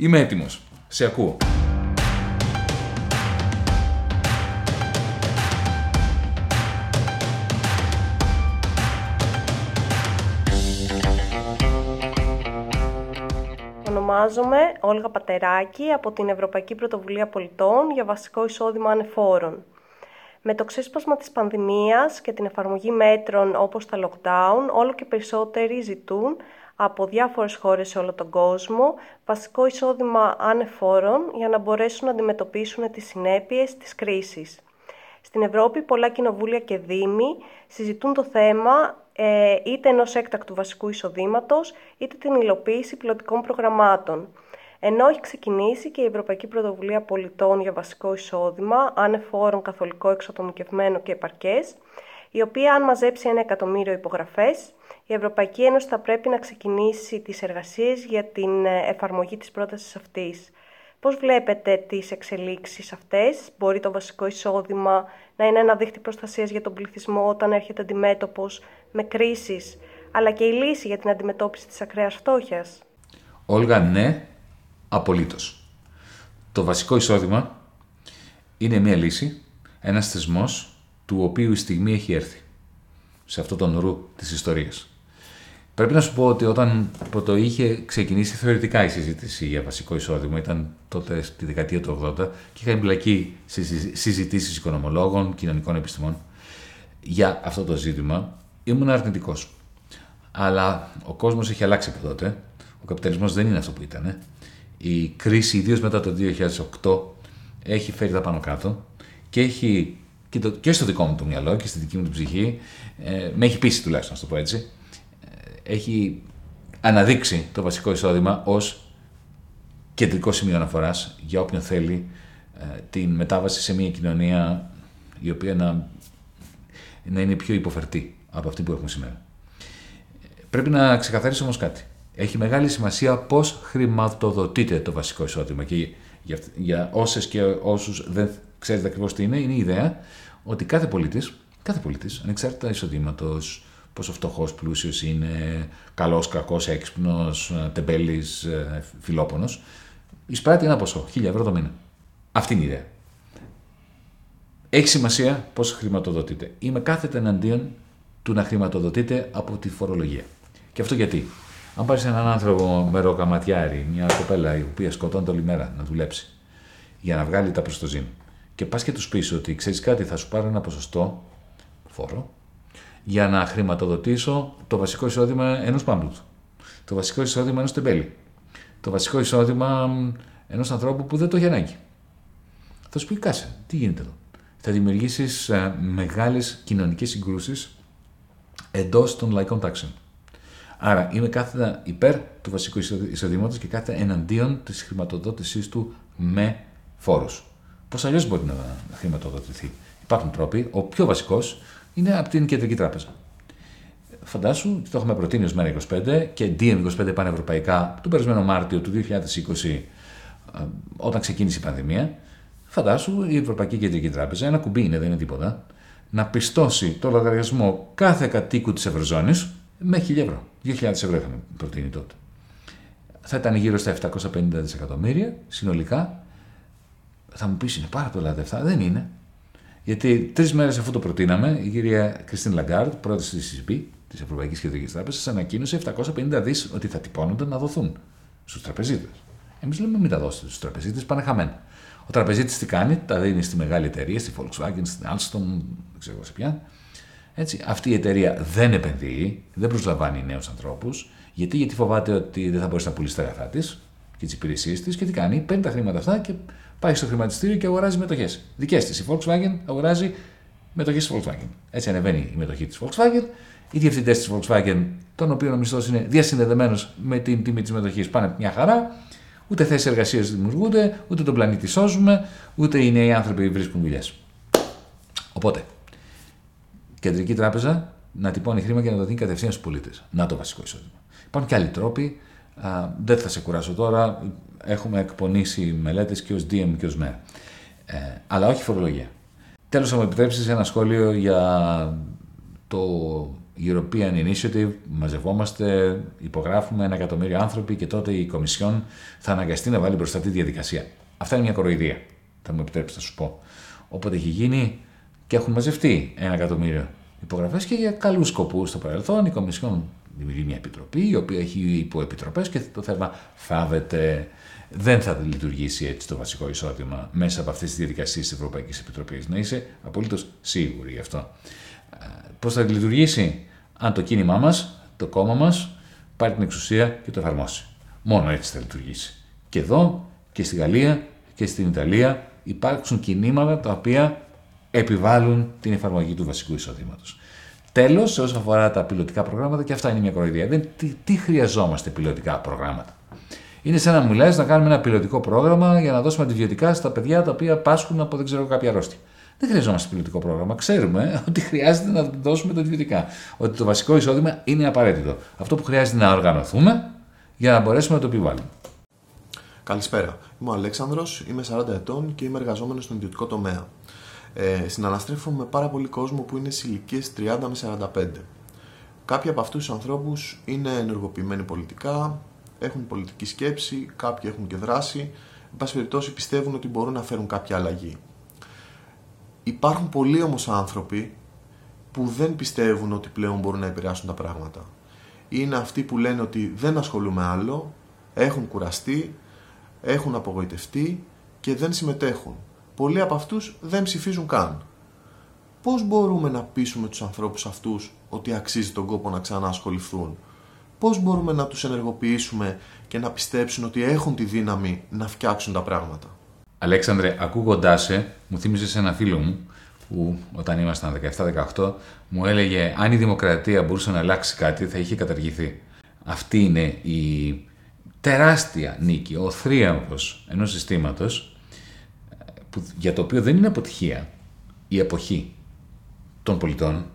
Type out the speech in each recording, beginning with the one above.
Είμαι έτοιμος. Σε ακούω. Ονομάζομαι Όλγα Πατεράκη από την Ευρωπαϊκή Πρωτοβουλία Πολιτών για βασικό εισόδημα ανεφόρων. Με το ξέσπασμα της πανδημίας και την εφαρμογή μέτρων όπως τα lockdown, όλο και περισσότεροι ζητούν από διάφορες χώρες σε όλο τον κόσμο βασικό εισόδημα ανεφόρων για να μπορέσουν να αντιμετωπίσουν τις συνέπειες της κρίσης. Στην Ευρώπη πολλά κοινοβούλια και δήμοι συζητούν το θέμα ε, είτε ενός έκτακτου βασικού εισοδήματος, είτε την υλοποίηση πιλωτικών προγραμμάτων. Ενώ έχει ξεκινήσει και η Ευρωπαϊκή Πρωτοβουλία Πολιτών για Βασικό Εισόδημα, άνεφόρον καθολικό εξατομικευμένο και επαρκές, η οποία αν μαζέψει ένα εκατομμύριο υπογραφές, η Ευρωπαϊκή Ένωση θα πρέπει να ξεκινήσει τις εργασίες για την ε, εφαρμογή της πρότασης αυτής. Πώς βλέπετε τις εξελίξεις αυτές, μπορεί το βασικό εισόδημα να είναι ένα δίχτυ προστασίας για τον πληθυσμό όταν έρχεται αντιμέτωπος με κρίσεις, αλλά και η λύση για την αντιμετώπιση της ακραίας φτώχειας; Όλγα, ναι, απολύτως. Το βασικό εισόδημα είναι μια λύση, ένας θεσμός του οποίου η στιγμή έχει έρθει σε αυτό τον ρου της ιστορίας. Πρέπει να σου πω ότι όταν το είχε ξεκινήσει θεωρητικά η συζήτηση για βασικό εισόδημα, ήταν τότε στη δεκαετία του 80 και είχα εμπλακεί σε συζητήσεις οικονομολόγων, κοινωνικών επιστημών για αυτό το ζήτημα, ήμουν αρνητικός. Αλλά ο κόσμος έχει αλλάξει από τότε. Ο καπιταλισμός δεν είναι αυτό που ήταν. Η κρίση, ιδίως μετά το 2008, έχει φέρει τα πάνω κάτω και έχει και, το, και στο δικό μου το μυαλό και στη δική μου την ψυχή, ε, με έχει πείσει τουλάχιστον, να το πω έτσι, ε, έχει αναδείξει το βασικό εισόδημα ως κεντρικό σημείο αναφοράς για όποιον θέλει ε, την μετάβαση σε μια κοινωνία η οποία να, να είναι πιο υποφερτή από αυτή που έχουμε σήμερα. Πρέπει να ξεκαθαρίσω όμως κάτι. Έχει μεγάλη σημασία πώς χρηματοδοτείται το βασικό εισόδημα. Και για, για όσες και όσους δεν ξέρετε ακριβώς τι είναι, είναι η ιδέα ότι κάθε πολίτης, κάθε πολίτης, ανεξάρτητα εισοδήματος, πόσο φτωχός, πλούσιος είναι, καλός, κακός, έξυπνος, τεμπέλης, ε, φιλόπονος, εισπράττει ένα ποσό, 1000 ευρώ το μήνα. Αυτή είναι η ιδέα. Έχει σημασία πώς χρηματοδοτείται. Είμαι κάθετα εναντίον του να χρηματοδοτείται από τη φορολογία. Και αυτό γιατί. Αν πάρεις έναν άνθρωπο με ροκαματιάρι, μια κοπέλα η οποία σκοτώνεται όλη μέρα να δουλέψει για να βγάλει τα προστοζήν και πας και τους πεις ότι ξέρεις κάτι, θα σου πάρω ένα ποσοστό φόρο για να χρηματοδοτήσω το βασικό εισόδημα ενός πάμπλουτ, το βασικό εισόδημα ενός τεμπέλη, το βασικό εισόδημα ενός ανθρώπου που δεν το έχει ανάγκη. Θα σου πει, κάσε, τι γίνεται εδώ; Θα δημιουργήσεις ε, μεγάλες κοινωνικές συγκρούσεις εντός των λαϊκών τάξεων. Άρα είμαι κάθετα υπέρ του βασικού εισοδήματος και κάθετα εναντίον της χρηματοδότησής του με φόρους. Πώς αλλιώς μπορεί να χρηματοδοτηθεί; Υπάρχουν τρόποι. Ο πιο βασικός είναι από την Κεντρική Τράπεζα. Φαντάσου, το έχουμε προτείνει ως Μέρα 25 και DM25 πανευρωπαϊκά τον περασμένο Μάρτιο του 2020, όταν ξεκίνησε η πανδημία. Φαντάσου η Ευρωπαϊκή Κεντρική Τράπεζα, ένα κουμπί είναι, δεν είναι τίποτα, να πιστώσει το λογαριασμό κάθε κατοίκου της Ευρωζώνης με 1000 ευρώ. 2.000 ευρώ είχαμε προτείνει τότε. Θα ήταν γύρω στα 750 δισεκατομμύρια συνολικά. Θα μου πεις είναι πάρα πολλά λεφτά. Δεν είναι. Γιατί τρεις μέρες αφού το προτείναμε, η κυρία Κριστίν Λαγκάρντ, πρόεδρος της ECB, της Ευρωπαϊκής Κεντρικής Τράπεζας, ανακοίνωσε 750 δις ότι θα τυπώνονται να δοθούν στους τραπεζίτες. Εμείς λέμε μην τα δώσετε στους τραπεζίτες, πάνε χαμένα. Ο τραπεζίτης τι κάνει, τα δίνει στη μεγάλη εταιρεία, στη Volkswagen, στην Alstom, δεν ξέρω σε ποια. Έτσι, αυτή η εταιρεία δεν επενδύει, δεν προσλαμβάνει νέους ανθρώπους. Γιατί, γιατί φοβάται ότι δεν θα μπορέσει να πουλήσει τα αγαθά της και τις υπηρεσίες της και τι κάνει, παίρνει τα χρήματα αυτά και πάει στο χρηματιστήριο και αγοράζει μετοχές. Δικές της. Η Volkswagen αγοράζει μετοχές της Volkswagen. Έτσι ανεβαίνει η μετοχή της Volkswagen. Οι διευθυντές της Volkswagen, τον οποίο ο μισθός είναι διασυνδεδεμένος με την τιμή της μετοχής, πάνε μια χαρά. Ούτε θέσεις εργασίας δημιουργούνται, ούτε τον πλανήτη σώζουμε, ούτε οι νέοι άνθρωποι βρίσκουν δουλειές. Οπότε, κεντρική τράπεζα να τυπώνει χρήμα και να το δίνει κατευθείαν στους πολίτες. Να το βασικό εισόδημα. Υπάρχουν και άλλοι τρόποι. Α, δεν θα σε κουράσω τώρα. Έχουμε εκπονήσει μελέτες και ως DM και ως ΜΕΡ. Ε, αλλά όχι φορολογία. Τέλος, θα μου επιτρέψεις ένα σχόλιο για το European Initiative, μαζευόμαστε, υπογράφουμε ένα εκατομμύριο άνθρωποι και τότε η Κομισιόν θα αναγκαστεί να βάλει μπροστά τη διαδικασία. Αυτά είναι μια κοροϊδία, θα μου επιτρέψετε να σου πω. Όποτε έχει γίνει και έχουν μαζευτεί ένα εκατομμύριο υπογραφές και για καλούς σκοπούς στο παρελθόν η Κομισιόν δημιουργεί μια επιτροπή η οποία έχει υποεπιτροπές και το θέμα θάβεται. Δεν θα λειτουργήσει έτσι το βασικό εισόδημα μέσα από αυτές τις διαδικασίες της Ευρωπαϊκής Επιτροπής. Να είσαι απολύτως σίγουροι γι' αυτό. Πώς θα λειτουργήσει, αν το κίνημά μας, το κόμμα μας, πάρει την εξουσία και το εφαρμόσει. Μόνο έτσι θα λειτουργήσει. Και εδώ και στη Γαλλία και στην Ιταλία υπάρξουν κινήματα τα οποία επιβάλλουν την εφαρμογή του βασικού εισοδήματο. Τέλος, όσον αφορά τα πιλωτικά προγράμματα, και αυτά είναι μια κοροϊδία. Δεν, τι, τι χρειαζόμαστε πιλωτικά προγράμματα; Είναι σαν να μου λες να κάνουμε ένα πιλωτικό πρόγραμμα για να δώσουμε αντιβιωτικά στα παιδιά τα οποία πάσχουν από δεν ξέρω κάποια αρρώστια. Δεν χρειαζόμαστε πιλωτικό πρόγραμμα. Ξέρουμε ότι χρειάζεται να δώσουμε τα αντιβιωτικά. Ότι το βασικό εισόδημα είναι απαραίτητο. Αυτό που χρειάζεται να οργανωθούμε για να μπορέσουμε να το επιβάλλουμε. Καλησπέρα. Είμαι ο Αλέξανδρος, είμαι 40 ετών και είμαι εργαζόμενος στον ιδιωτικό τομέα. Ε, συναναστρέφω με πάρα πολύ κόσμο που είναι σε ηλικίες 30 με 45. Κάποιοι από αυτούς τους ανθρώπους είναι ενεργοποιημένοι πολιτικά, έχουν πολιτική σκέψη, κάποιοι έχουν και δράση, εν πάση περιπτώσει πιστεύουν ότι μπορούν να φέρουν κάποια αλλαγή. Υπάρχουν πολλοί όμως άνθρωποι που δεν πιστεύουν ότι πλέον μπορούν να επηρεάσουν τα πράγματα. Είναι αυτοί που λένε ότι δεν ασχολούμαι άλλο, έχουν κουραστεί, έχουν απογοητευτεί και δεν συμμετέχουν. Πολλοί από αυτούς δεν ψηφίζουν καν. Πώς μπορούμε να πείσουμε τους ανθρώπους αυτούς ότι αξίζει τον κόπο να ξαναασχοληθούν; Πώς μπορούμε να τους ενεργοποιήσουμε και να πιστέψουν ότι έχουν τη δύναμη να φτιάξουν τα πράγματα; Αλέξανδρε, ακούγοντάς σε, μου θύμιζε ένα φίλο μου που όταν ήμασταν 17-18 μου έλεγε αν η δημοκρατία μπορούσε να αλλάξει κάτι θα είχε καταργηθεί. Αυτή είναι η τεράστια νίκη, ο θρίαμβος ενός συστήματος που, για το οποίο δεν είναι αποτυχία η εποχή των πολιτών,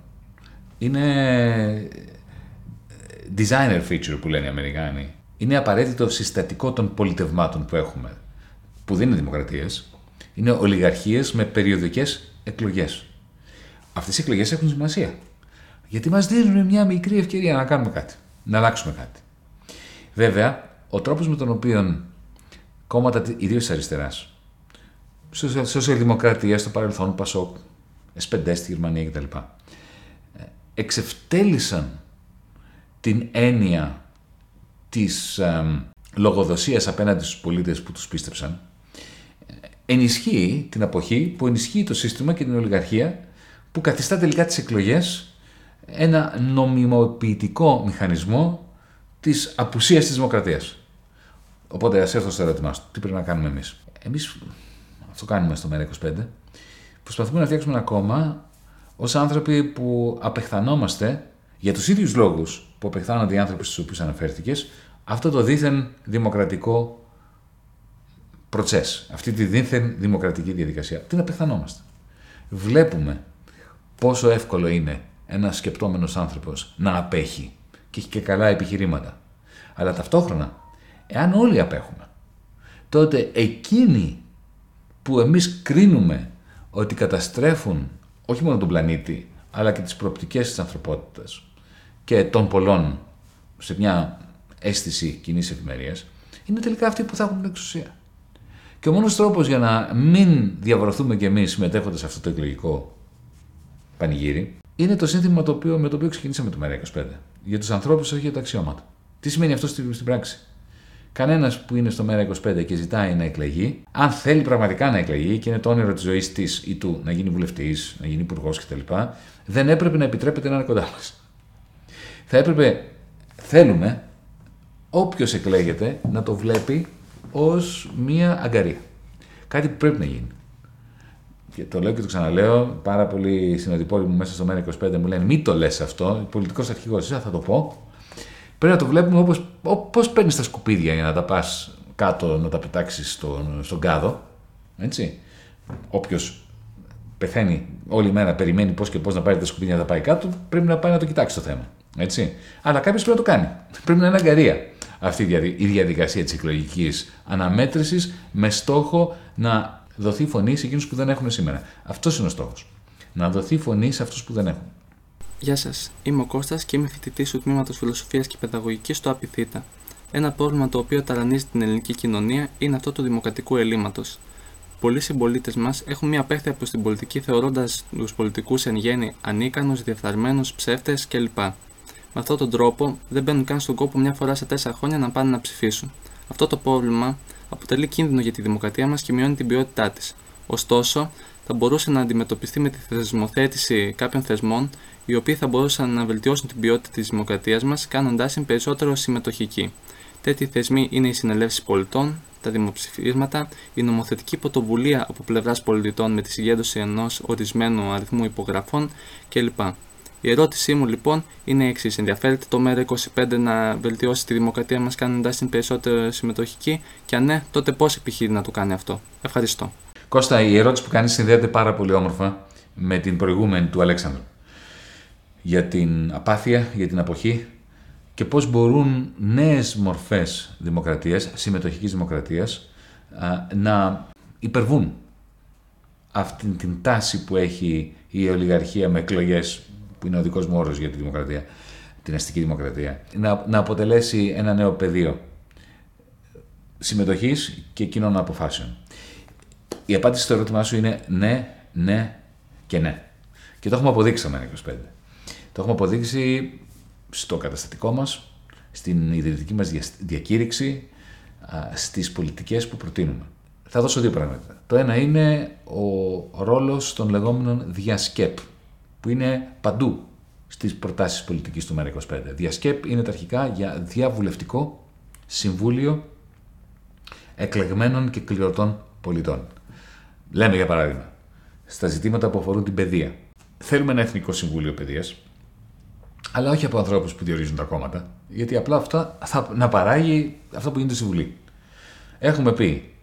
είναι designer feature που λένε οι Αμερικάνοι. Είναι απαραίτητο συστατικό των πολιτευμάτων που έχουμε, που δεν είναι δημοκρατίες, είναι ολιγαρχίες με περιοδικές εκλογές. Αυτές οι εκλογές έχουν σημασία. Γιατί μας δίνουν μια μικρή ευκαιρία να κάνουμε κάτι, να αλλάξουμε κάτι. Βέβαια, ο τρόπος με τον οποίο κόμματα, ιδίως της αριστεράς, σοσιαλδημοκρατία στο παρελθόν, Πασόκ, S5 στη Γερμανία κτλ. Εξευτέλισαν την έννοια της ε, λογοδοσίας απέναντι στους πολίτες που τους πίστεψαν. Ενισχύει την εποχή που ενισχύει το σύστημα και την ολιγαρχία που καθιστά τελικά τις εκλογές ένα νομιμοποιητικό μηχανισμό της απουσίας της δημοκρατίας. Οπότε ας έρθω στο ερώτημά σου. Τι πρέπει να κάνουμε εμείς; Εμείς αυτό κάνουμε στο ΜΕΡΑ25, προσπαθούμε να φτιάξουμε ένα κόμμα ως άνθρωποι που απεχθανόμαστε για τους ίδιους λόγους που απεχθάνονται οι άνθρωποι στους οποίους αναφέρθηκες, αυτό το δίθεν δημοκρατικό προτσές, αυτή τη δίθεν δημοκρατική διαδικασία. Την απεχθανόμαστε. Βλέπουμε πόσο εύκολο είναι ένας σκεπτόμενος άνθρωπος να απέχει και έχει και καλά επιχειρήματα. Αλλά ταυτόχρονα, εάν όλοι απέχουμε, τότε εκείνοι που εμείς κρίνουμε ότι καταστρέφουν όχι μόνο τον πλανήτη, αλλά και τις προοπτικές της ανθρωπότητας και των πολλών σε μια αίσθηση κοινής ευημερίας, είναι τελικά αυτοί που θα έχουν την εξουσία. Και ο μόνος τρόπος για να μην διαβρωθούμε κι εμείς συμμετέχοντας σε αυτό το εκλογικό πανηγύρι, είναι το σύνθημα το οποίο, με το οποίο ξεκινήσαμε το ΜΕΡΑ25. Για τους ανθρώπους, όχι για τα αξιώματα. Τι σημαίνει αυτό στην πράξη; Κανένας που είναι στο μέρα 25 και ζητάει να εκλεγεί, αν θέλει πραγματικά να εκλεγεί και είναι το όνειρο της ζωής της ή του να γίνει βουλευτής, να γίνει υπουργός κτλ., δεν έπρεπε να επιτρέπεται να είναι κοντά μας. Θα έπρεπε, θέλουμε, όποιος εκλέγεται να το βλέπει ως μία αγκαρία. Κάτι που πρέπει να γίνει. Και το λέω και το ξαναλέω, πάρα πολλοί συνοδοιπόροι μου μέσα στο μέρα 25 μου λένε: Μην το λες αυτό, πολιτικός αρχηγός, θα το πω. Πρέπει να το βλέπουμε όπως, πώς παίρνεις τα σκουπίδια για να τα πας κάτω να τα πετάξεις στον, στον κάδο. Έτσι. Όποιος πεθαίνει όλη μέρα, περιμένει πώς και πώς να πάρει τα σκουπίδια να τα πάει κάτω, πρέπει να πάει να το κοιτάξει το θέμα. Έτσι. Αλλά κάποιος πρέπει να το κάνει. Πρέπει να είναι αγκαρία αυτή η διαδικασία της εκλογικής αναμέτρησης με στόχο να δοθεί φωνή σε εκείνους που δεν έχουν σήμερα. Αυτός είναι ο στόχος. Να δοθεί φωνή σε αυτούς που δεν έχουν. Γεια σας, είμαι ο Κώστας και είμαι φοιτητής του τμήματος Φιλοσοφίας και Παιδαγωγικής στο ΑΠΙΘΙΤΑ. Ένα πρόβλημα το οποίο ταρανίζει την ελληνική κοινωνία είναι αυτό του δημοκρατικού ελλείμματος. Πολλοί συμπολίτες μας έχουν μια απέχθεια προς την πολιτική θεωρώντας τους πολιτικούς εν γέννη ανίκανους, διεφθαρμένους, ψεύτες κλπ. Με αυτόν τον τρόπο δεν μπαίνουν καν στον κόπο μια φορά σε τέσσερα χρόνια να πάνε να ψηφίσουν. Αυτό το πρόβλημα αποτελεί κίνδυνο για τη δημοκρατία μας και μειώνει την ποιότητά της. Ωστόσο, θα μπορούσε να αντιμετωπιστεί με τη θεσμοθέτηση κάποιων θεσμών, οι οποίοι θα μπορούσαν να βελτιώσουν την ποιότητα της δημοκρατίας μας, κάνοντάς την περισσότερο συμμετοχική. Τέτοιοι θεσμοί είναι οι συνελεύσεις πολιτών, τα δημοψηφίσματα, η νομοθετική πρωτοβουλία από πλευράς πολιτών με τη συγκέντρωση ενός ορισμένου αριθμού υπογραφών κλπ. Η ερώτησή μου λοιπόν είναι η εξής: Ενδιαφέρεται το ΜΕΡΑ25 να βελτιώσει τη δημοκρατία μας κάνοντα την περισσότερο συμμετοχική, και αν ναι, τότε πώς επιχείρει να το κάνει αυτό; Ευχαριστώ. Κώστα, η ερώτηση που κάνεις συνδέεται πάρα πολύ όμορφα με την προηγούμενη του Αλέξανδρου. Για την απάθεια, για την αποχή και πώς μπορούν νέες μορφές δημοκρατίας, συμμετοχικής δημοκρατίας, να υπερβούν αυτή την τάση που έχει η ολιγαρχία με εκλογές, που είναι ο δικός μου όρος για τη δημοκρατία, την αστική δημοκρατία, να, να αποτελέσει ένα νέο πεδίο συμμετοχής και κοινών αποφάσεων. Η απάντηση στο ερώτημά σου είναι ναι, ναι και ναι. Και το έχουμε αποδείξει στο 25. Το έχουμε αποδείξει στο καταστατικό μας, στην ιδρυτική μας διακήρυξη, στις πολιτικές που προτείνουμε. Θα δώσω δύο πράγματα. Το ένα είναι ο ρόλος των λεγόμενων διασκέπ, που είναι παντού στις προτάσεις πολιτικής του ΜΕΡΑ25. Διασκέπ είναι τα αρχικά για διαβουλευτικό συμβούλιο εκλεγμένων και κληρωτών πολιτών. Λέμε για παράδειγμα, στα ζητήματα που αφορούν την παιδεία. Θέλουμε ένα Εθνικό Συμβούλιο Παιδείας, αλλά όχι από ανθρώπους που διορίζουν τα κόμματα, γιατί απλά αυτά θα να παράγει αυτό που γίνεται στη Βουλή. Έχουμε πει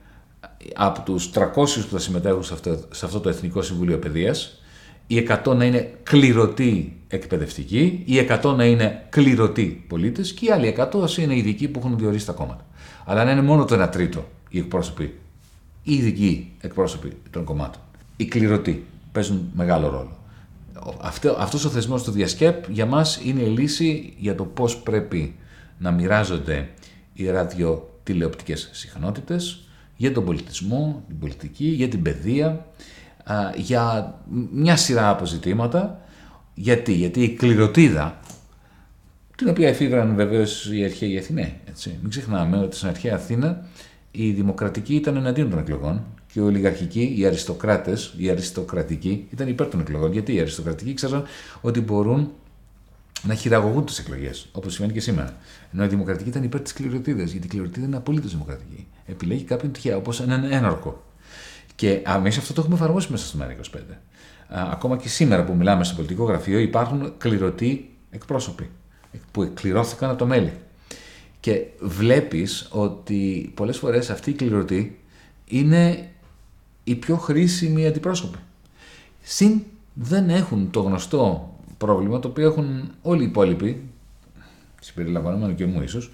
από τους 300 που θα συμμετέχουν σε αυτό, σε αυτό το Εθνικό Συμβούλιο Παιδείας, οι 100 να είναι κληρωτοί εκπαιδευτικοί, οι 100 να είναι κληρωτοί πολίτες και οι άλλοι 100 είναι ειδικοί που έχουν διορίσει τα κόμματα. Αλλά να είναι μόνο το 1 τρίτο οι εκπρόσωποι, οι ειδικοί εκπρόσωποι των κομμάτων. Οι κληρωτοί παίζουν μεγάλο ρόλο αυτό, αυτός ο θεσμός του Διασκέπ για μας είναι η λύση για το πώς πρέπει να μοιράζονται οι ραδιοτηλεοπτικές συχνότητες για τον πολιτισμό, την πολιτική, για την παιδεία, για μια σειρά αποζητήματα. Γιατί, γιατί η κληροτίδα, την οποία εφήβραν βεβαίως οι αρχαίοι Αθηναίοι. Έτσι. Μην ξεχνάμε ότι στην αρχαία Αθήνα η δημοκρατική ήταν εναντίον των εκλογών και οι ολιγαρχικοί, οι αριστοκράτες, οι αριστοκρατικοί ήταν υπέρ των εκλογών. Γιατί οι αριστοκρατικοί ξέραν ότι μπορούν να χειραγωγούν τις εκλογές, όπως σημαίνει και σήμερα. Ενώ η δημοκρατική ήταν υπέρ της κληροτίδας, γιατί η κληροτίδα είναι απολύτως δημοκρατική. Επιλέγει κάποιον τυχαία, όπως έναν έναρκο. Και εμείς αυτό το έχουμε εφαρμόσει μέσα στο ΜΕΡΑ25. Ακόμα και σήμερα που μιλάμε στο πολιτικό γραφείο υπάρχουν κληρωτοί εκπρόσωποι που εκκληρώθηκαν από το μέλη. Και βλέπεις ότι πολλές φορές αυτοί οι κληρωτοί είναι οι πιο χρήσιμοι αντιπρόσωποι. Συν δεν έχουν το γνωστό πρόβλημα το οποίο έχουν όλοι οι υπόλοιποι, συμπεριλαμβανομένου και μου ίσως,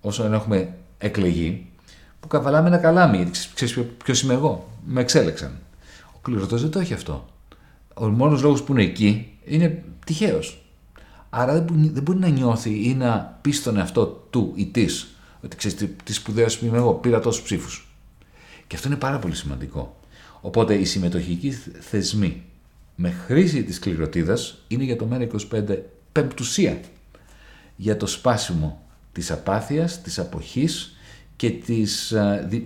όσο έχουμε εκλεγεί, που καβαλάμε ένα καλάμι, γιατί ξέρεις ποιο είμαι εγώ, με εξέλεξαν. Ο κληρωτός δεν το έχει αυτό. Ο μόνος λόγος που είναι εκεί είναι τυχαίος. Άρα δεν μπορεί, να νιώθει ή να πει στον εαυτό του ή της ότι ξέρεις τι σπουδαίο είμαι εγώ, πήρα τόσους ψήφους. Και αυτό είναι πάρα πολύ σημαντικό. Οπότε οι συμμετοχικοί θεσμοί με χρήση της κληροτίδας είναι για το ΜΕΡΑ25 πεμπτουσία για το σπάσιμο της απάθειας, της αποχής και της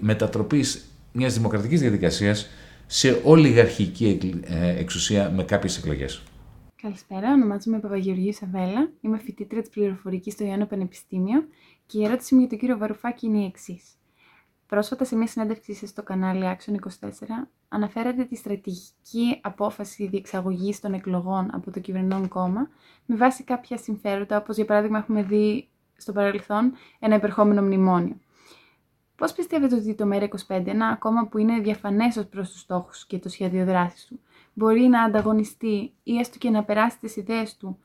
μετατροπής μιας δημοκρατικής διαδικασίας σε ολιγαρχική ε, εξουσία με κάποιες εκλογές. Καλησπέρα, ονομάζομαι Παπαγεωργίου Σαβέλα. Είμαι φοιτήτρια της πληροφορικής στο Ιωάννο Πανεπιστήμιο και η ερώτηση μου για τον κύριο Βαρουφάκη είναι η εξής. Πρόσφατα σε μια συνέντευξή σας στο κανάλι Action 24 αναφέρατε τη στρατηγική απόφαση διεξαγωγής των εκλογών από το κυβερνών κόμμα με βάση κάποια συμφέροντα, όπως για παράδειγμα έχουμε δει στο παρελθόν ένα υπερχόμενο μνημόνιο. Πώς πιστεύετε ότι το ΜΕΡΑ25, ένα κόμμα που είναι διαφανές ως προς τους στόχους και το σχέδιο δράσης του, μπορεί να ανταγωνιστεί ή έστω και να περάσει τις ιδέες του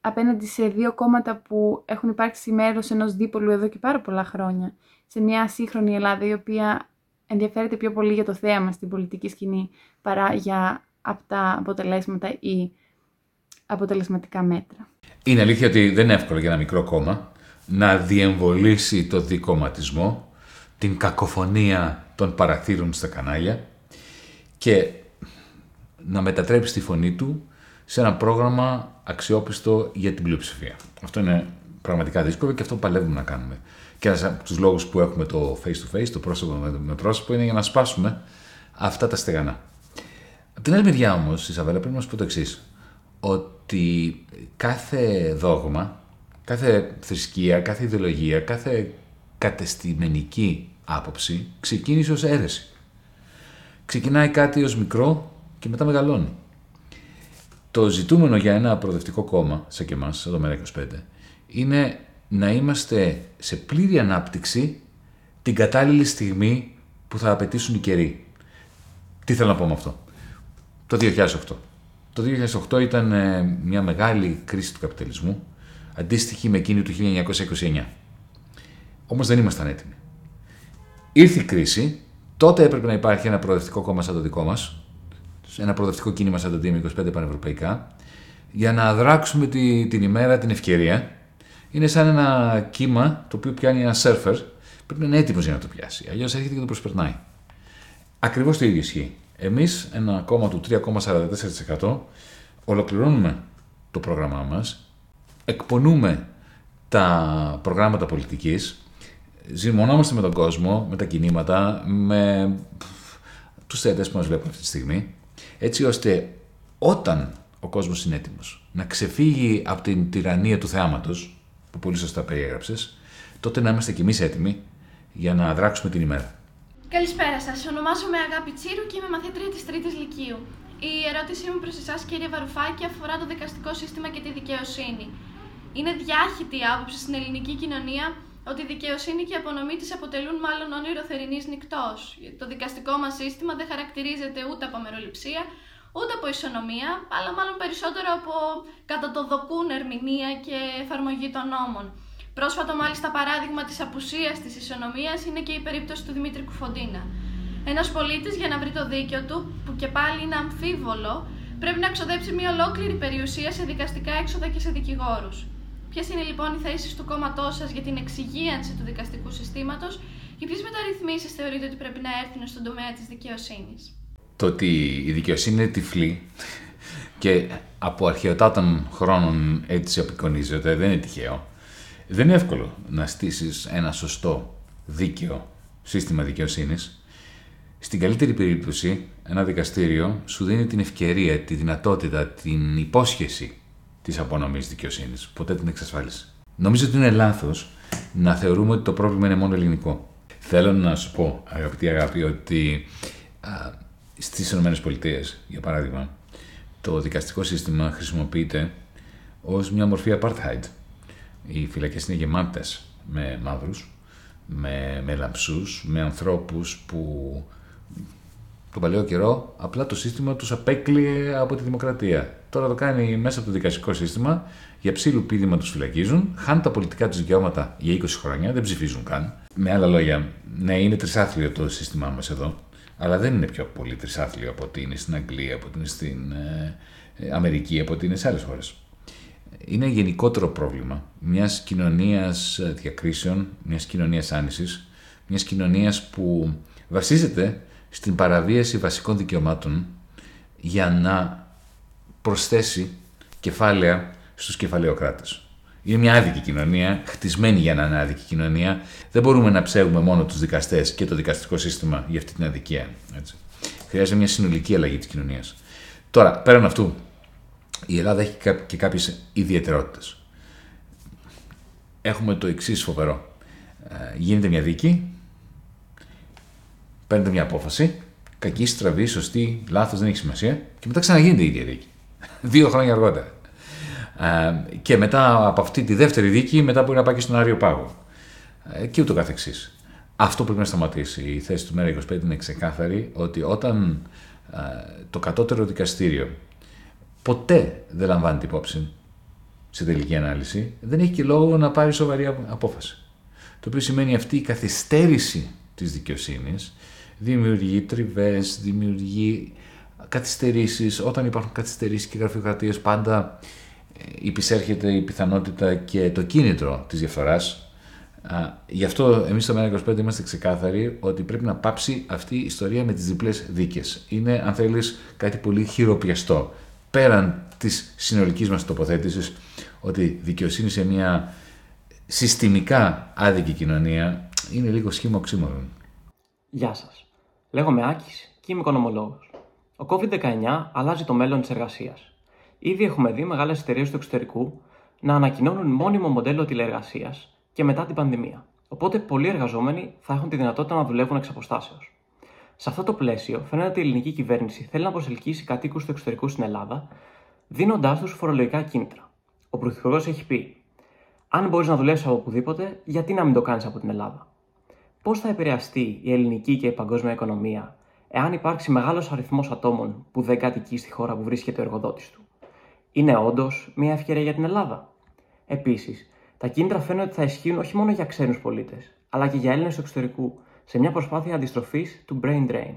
απέναντι σε δύο κόμματα που έχουν υπάρξει μέρος ενός δίπολου εδώ και πάρα πολλά χρόνια, σε μια σύγχρονη Ελλάδα η οποία ενδιαφέρεται πιο πολύ για το θέαμα στην πολιτική σκηνή παρά για αυτά αποτελέσματα ή αποτελεσματικά μέτρα. Είναι αλήθεια ότι δεν είναι εύκολο για ένα μικρό κόμμα να διεμβολήσει το δικοματισμό, την κακοφωνία των παραθύρων στα κανάλια και να μετατρέψει τη φωνή του σε ένα πρόγραμμα αξιόπιστο για την πλειοψηφία. Αυτό είναι πραγματικά δύσκολο και αυτό παλεύουμε να κάνουμε. Και ένας από τους λόγους που έχουμε το face to face, το πρόσωπο με πρόσωπο, είναι για να σπάσουμε αυτά τα στεγανά. Από την άλλη μεριά όμως, Ισαβέλα, πρέπει να σου πω το εξής. Ότι κάθε δόγμα, κάθε θρησκεία, κάθε ιδεολογία, κάθε κατεστημενική άποψη ξεκίνησε ως αίρεση. Ξεκινάει κάτι ως μικρό και μετά μεγαλώνει. Το ζητούμενο για ένα προοδευτικό κόμμα, σαν και εμάς, εδώ μέρα 25, είναι να είμαστε σε πλήρη ανάπτυξη την κατάλληλη στιγμή που θα απαιτήσουν οι καιροί. Τι θέλω να πω με αυτό; Το 2008. Το 2008 ήταν ε, μια μεγάλη κρίση του καπιταλισμού, αντίστοιχη με εκείνη του 1929. Όμως δεν ήμασταν έτοιμοι. Ήρθε η κρίση, τότε έπρεπε να υπάρχει ένα προοδευτικό κόμμα σαν το δικό μας, ένα προοδευτικό κίνημα σαν το DM25 πανευρωπαϊκά, για να δράξουμε τη, την ημέρα, την ευκαιρία. Είναι σαν ένα κύμα το οποίο πιάνει ένα σερφερ, πρέπει να είναι έτοιμος για να το πιάσει. Αλλιώς έρχεται και το προσπερνάει. Ακριβώς το ίδιο ισχύει. Εμείς, ένα κόμμα του 3,44%, ολοκληρώνουμε το πρόγραμμά μας, εκπονούμε τα προγράμματα πολιτικής, ζυμωνόμαστε με τον κόσμο, με τα κινήματα, με τους θεατές που μας βλέπουν αυτή τη στιγμή, έτσι ώστε όταν ο κόσμος είναι έτοιμος να ξεφύγει από την τυραννία του θεάματος, που πολύ σωστά περιέγραψες, τότε να είμαστε κι εμείς έτοιμοι για να δράξουμε την ημέρα. Καλησπέρα σας. Ονομάζομαι Αγάπη Τσίρου και είμαι μαθήτρια της Τρίτης Λυκείου. Η ερώτησή μου προς εσάς, κύριε Βαρουφάκη, αφορά το δικαστικό σύστημα και τη δικαιοσύνη. Είναι διάχυτη η άποψη στην ελληνική κοινωνία ότι η δικαιοσύνη και η απονομή της αποτελούν μάλλον όνειρο θερινής νυχτός. Το δικαστικό μας σύστημα δεν χαρακτηρίζεται ούτε από αμεροληψία, ούτε από ισονομία, αλλά μάλλον περισσότερο από κατά το δοκούν ερμηνεία και εφαρμογή των νόμων. Πρόσφατο μάλιστα παράδειγμα της απουσίας της ισονομίας είναι και η περίπτωση του Δημήτρη Κουφοντίνα. Ένας πολίτης για να βρει το δίκαιο του, που και πάλι είναι αμφίβολο, πρέπει να ξοδέψει μια ολόκληρη περιουσία σε δικαστικά έξοδα και σε δικηγόρους. Ποιες είναι λοιπόν οι θέσεις του κόμματός σας για την εξυγίανση του δικαστικού συστήματος και ποιες μεταρρυθμίσεις θεωρείτε ότι πρέπει να έρθουν στον τομέα της δικαιοσύνης; Το ότι η δικαιοσύνη είναι τυφλή και από αρχαιοτάτων χρόνων έτσι απεικονίζεται, δεν είναι τυχαίο. Δεν είναι εύκολο να στήσεις ένα σωστό δίκαιο σύστημα δικαιοσύνης. Στην καλύτερη περίπτωση, ένα δικαστήριο σου δίνει την ευκαιρία, τη δυνατότητα, την υπόσχεση της απονομής δικαιοσύνης. Ποτέ την εξασφάλιση. Νομίζω ότι είναι λάθος να θεωρούμε ότι το πρόβλημα είναι μόνο ελληνικό. Θέλω να σου πω, αγαπητή αγάπη, ότι στις ΗΠΑ, για παράδειγμα, το δικαστικό σύστημα χρησιμοποιείται ως μια μορφή apartheid. Οι φυλακές είναι γεμάτες με μαύρους, με, με λαμψούς, με ανθρώπους που τον παλαιό καιρό απλά το σύστημα τους απέκλειε από τη δημοκρατία. Τώρα το κάνει μέσα από το δικαστικό σύστημα, για ψήλου πίδημα τους φυλακίζουν, χάνουν τα πολιτικά τους δικαιώματα για 20 χρόνια, δεν ψηφίζουν καν. Με άλλα λόγια, ναι, είναι τρισάθλιο το σύστημά μας εδώ, αλλά δεν είναι πιο πολύ τρισάθλιο από ότι είναι στην Αγγλία, από ότι είναι στην ε, ε, Αμερική, από ότι είναι σε άλλες χώρες. Είναι γενικότερο πρόβλημα μιας κοινωνίας διακρίσεων, μιας κοινωνίας άνησης, μιας κοινωνίας που βασίζεται στην παραβίαση βασικών δικαιωμάτων για να προσθέσει κεφάλαια στους κεφαλαιοκράτες. Είναι μια άδικη κοινωνία, χτισμένη για να είναι άδικη κοινωνία. Δεν μπορούμε να ψέγουμε μόνο τους δικαστές και το δικαστικό σύστημα για αυτή την αδικία. Έτσι. Χρειάζεται μια συνολική αλλαγή της κοινωνίας. Τώρα, πέραν αυτού, η Ελλάδα έχει και κάποιες ιδιαιτερότητες. Έχουμε το εξής φοβερό. Ε, γίνεται μια δίκη, παίρνετε μια απόφαση, κακή, στραβή, σωστή, λάθος, δεν έχει σημασία, και μετά ξαναγίνεται η ίδια δίκη. Δύο χρόνια αργότερα. Ε, και μετά από αυτή τη δεύτερη δίκη, μετά μπορεί να πάει και στον Άριο Πάγο. Ε, και ούτω καθεξής. Αυτό πρέπει να σταματήσει. Η θέση του ΜΕΡΑ 25 είναι ξεκάθαρη ότι όταν ε, το κατώτερο δικαστήριο ποτέ δεν λαμβάνει την υπόψη σε τελική ανάλυση, δεν έχει και λόγο να πάρει σοβαρή απόφαση. Το οποίο σημαίνει αυτή η καθυστέρηση της δικαιοσύνης δημιουργεί τριβές, δημιουργεί καθυστερήσεις. Όταν υπάρχουν καθυστερήσεις και γραφειοκρατίες, πάντα υπησέρχεται η πιθανότητα και το κίνητρο της διαφθοράς. Γι' αυτό εμείς στο ΜΕΡΑ25 είμαστε ξεκάθαροι ότι πρέπει να πάψει αυτή η ιστορία με τις διπλές δίκες. Είναι, αν θέλεις, κάτι πολύ χειροπιαστό. Πέραν της συνολικής μας τοποθέτησης ότι δικαιοσύνη σε μια συστημικά άδικη κοινωνία είναι λίγο σχήμα οξύμορων. Γεια σας. Λέγομαι Άκης και είμαι οικονομολόγος. Ο COVID-19 αλλάζει το μέλλον της εργασίας. Ήδη έχουμε δει μεγάλες εταιρείες του εξωτερικού να ανακοινώνουν μόνιμο μοντέλο τηλεεργασίας και μετά την πανδημία. Οπότε πολλοί εργαζόμενοι θα έχουν τη δυνατότητα να δουλεύουν εξ αποστάσεως. Σε αυτό το πλαίσιο, φαίνεται ότι η ελληνική κυβέρνηση θέλει να προσελκύσει κατοίκους του εξωτερικού στην Ελλάδα, δίνοντάς τους φορολογικά κίνητρα. Ο Πρωθυπουργός έχει πει: Αν μπορείς να δουλέψεις από οπουδήποτε, γιατί να μην το κάνεις από την Ελλάδα; Πώς θα επηρεαστεί η ελληνική και η παγκόσμια οικονομία εάν υπάρξει μεγάλος αριθμός ατόμων που δεν κατοικεί στη χώρα που βρίσκεται ο εργοδότης του; Είναι όντως μια ευκαιρία για την Ελλάδα. Επίσης, τα κίνητρα φαίνεται ότι θα ισχύουν όχι μόνο για ξένους πολίτες, αλλά και για Έλληνες του εξωτερικού, σε μια προσπάθεια αντιστροφής του brain drain.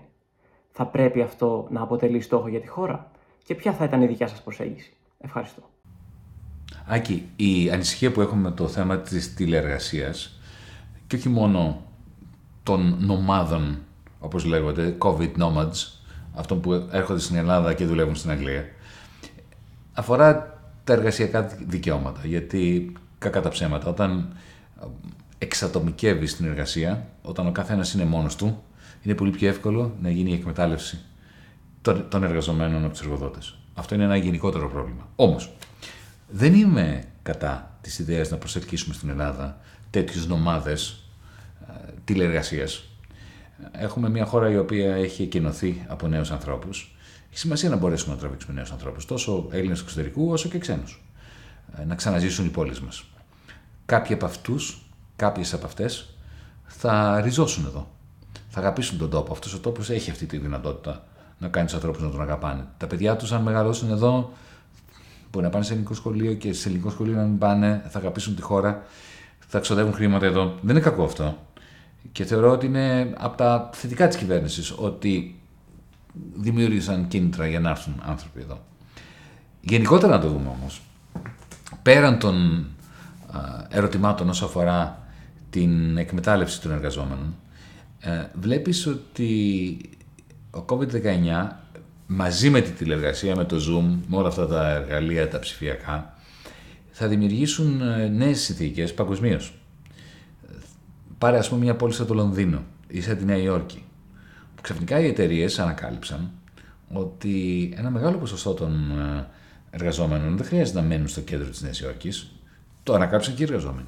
Θα πρέπει αυτό να αποτελεί στόχο για τη χώρα; Και ποια θα ήταν η δικιά σας προσέγγιση; Ευχαριστώ. Άκη, η ανησυχία που έχουμε με το θέμα της τηλεεργασίας και όχι μόνο των νομάδων, όπως λέγονται, COVID nomads, αυτών που έρχονται στην Ελλάδα και δουλεύουν στην Αγγλία, αφορά τα εργασιακά δικαιώματα. Γιατί, κακά τα ψέματα, όταν εξατομικεύεις την εργασία, όταν ο καθένας είναι μόνος του, είναι πολύ πιο εύκολο να γίνει η εκμετάλλευση των εργαζομένων από τους εργοδότες. Αυτό είναι ένα γενικότερο πρόβλημα. Όμως, δεν είμαι κατά της ιδέας να προσελκύσουμε στην Ελλάδα τέτοιου νομάδες τηλεεργασία. Έχουμε μια χώρα η οποία έχει εκενωθεί από νέους ανθρώπους έχει σημασία να μπορέσουμε να τραβήξουμε νέους ανθρώπους, τόσο Έλληνες του εξωτερικού όσο και ξένους. Ε, να ξαναζήσουν οι πόλεις μας. Κάποιοι από αυτούς, κάποιες από αυτές, θα ριζώσουν εδώ. Θα αγαπήσουν τον τόπο. Αυτός ο τόπος έχει αυτή τη δυνατότητα να κάνει τους ανθρώπους να τον αγαπάνε. Τα παιδιά τους, αν μεγαλώσουν εδώ, μπορεί να πάνε σε ελληνικό σχολείο και σε ελληνικό σχολείο να μην πάνε, θα αγαπήσουν τη χώρα, θα ξοδεύουν χρήματα εδώ. Δεν είναι κακό αυτό. Και θεωρώ ότι είναι από τα θετικά της κυβέρνησης ότι δημιούργησαν κίνητρα για να έρθουν άνθρωποι εδώ. Γενικότερα να το δούμε όμως, πέραν των ερωτημάτων όσο αφορά την εκμετάλλευση των εργαζόμενων, ε, βλέπεις ότι ο COVID-19 μαζί με τη τηλεργασία, με το Zoom, με όλα αυτά τα εργαλεία, τα ψηφιακά, θα δημιουργήσουν ε, νέες συνθήκες παγκοσμίως. Πάρε ας πούμε μια πόλη σαν το Λονδίνο ή σαν τη Νέα Υόρκη ξαφνικά οι εταιρείες ανακάλυψαν ότι ένα μεγάλο ποσοστό των ε, εργαζόμενων δεν χρειάζεται να μένουν στο κέντρο της Νέας Υόρκης. Το ανακάλυψαν και οι εργαζόμενοι.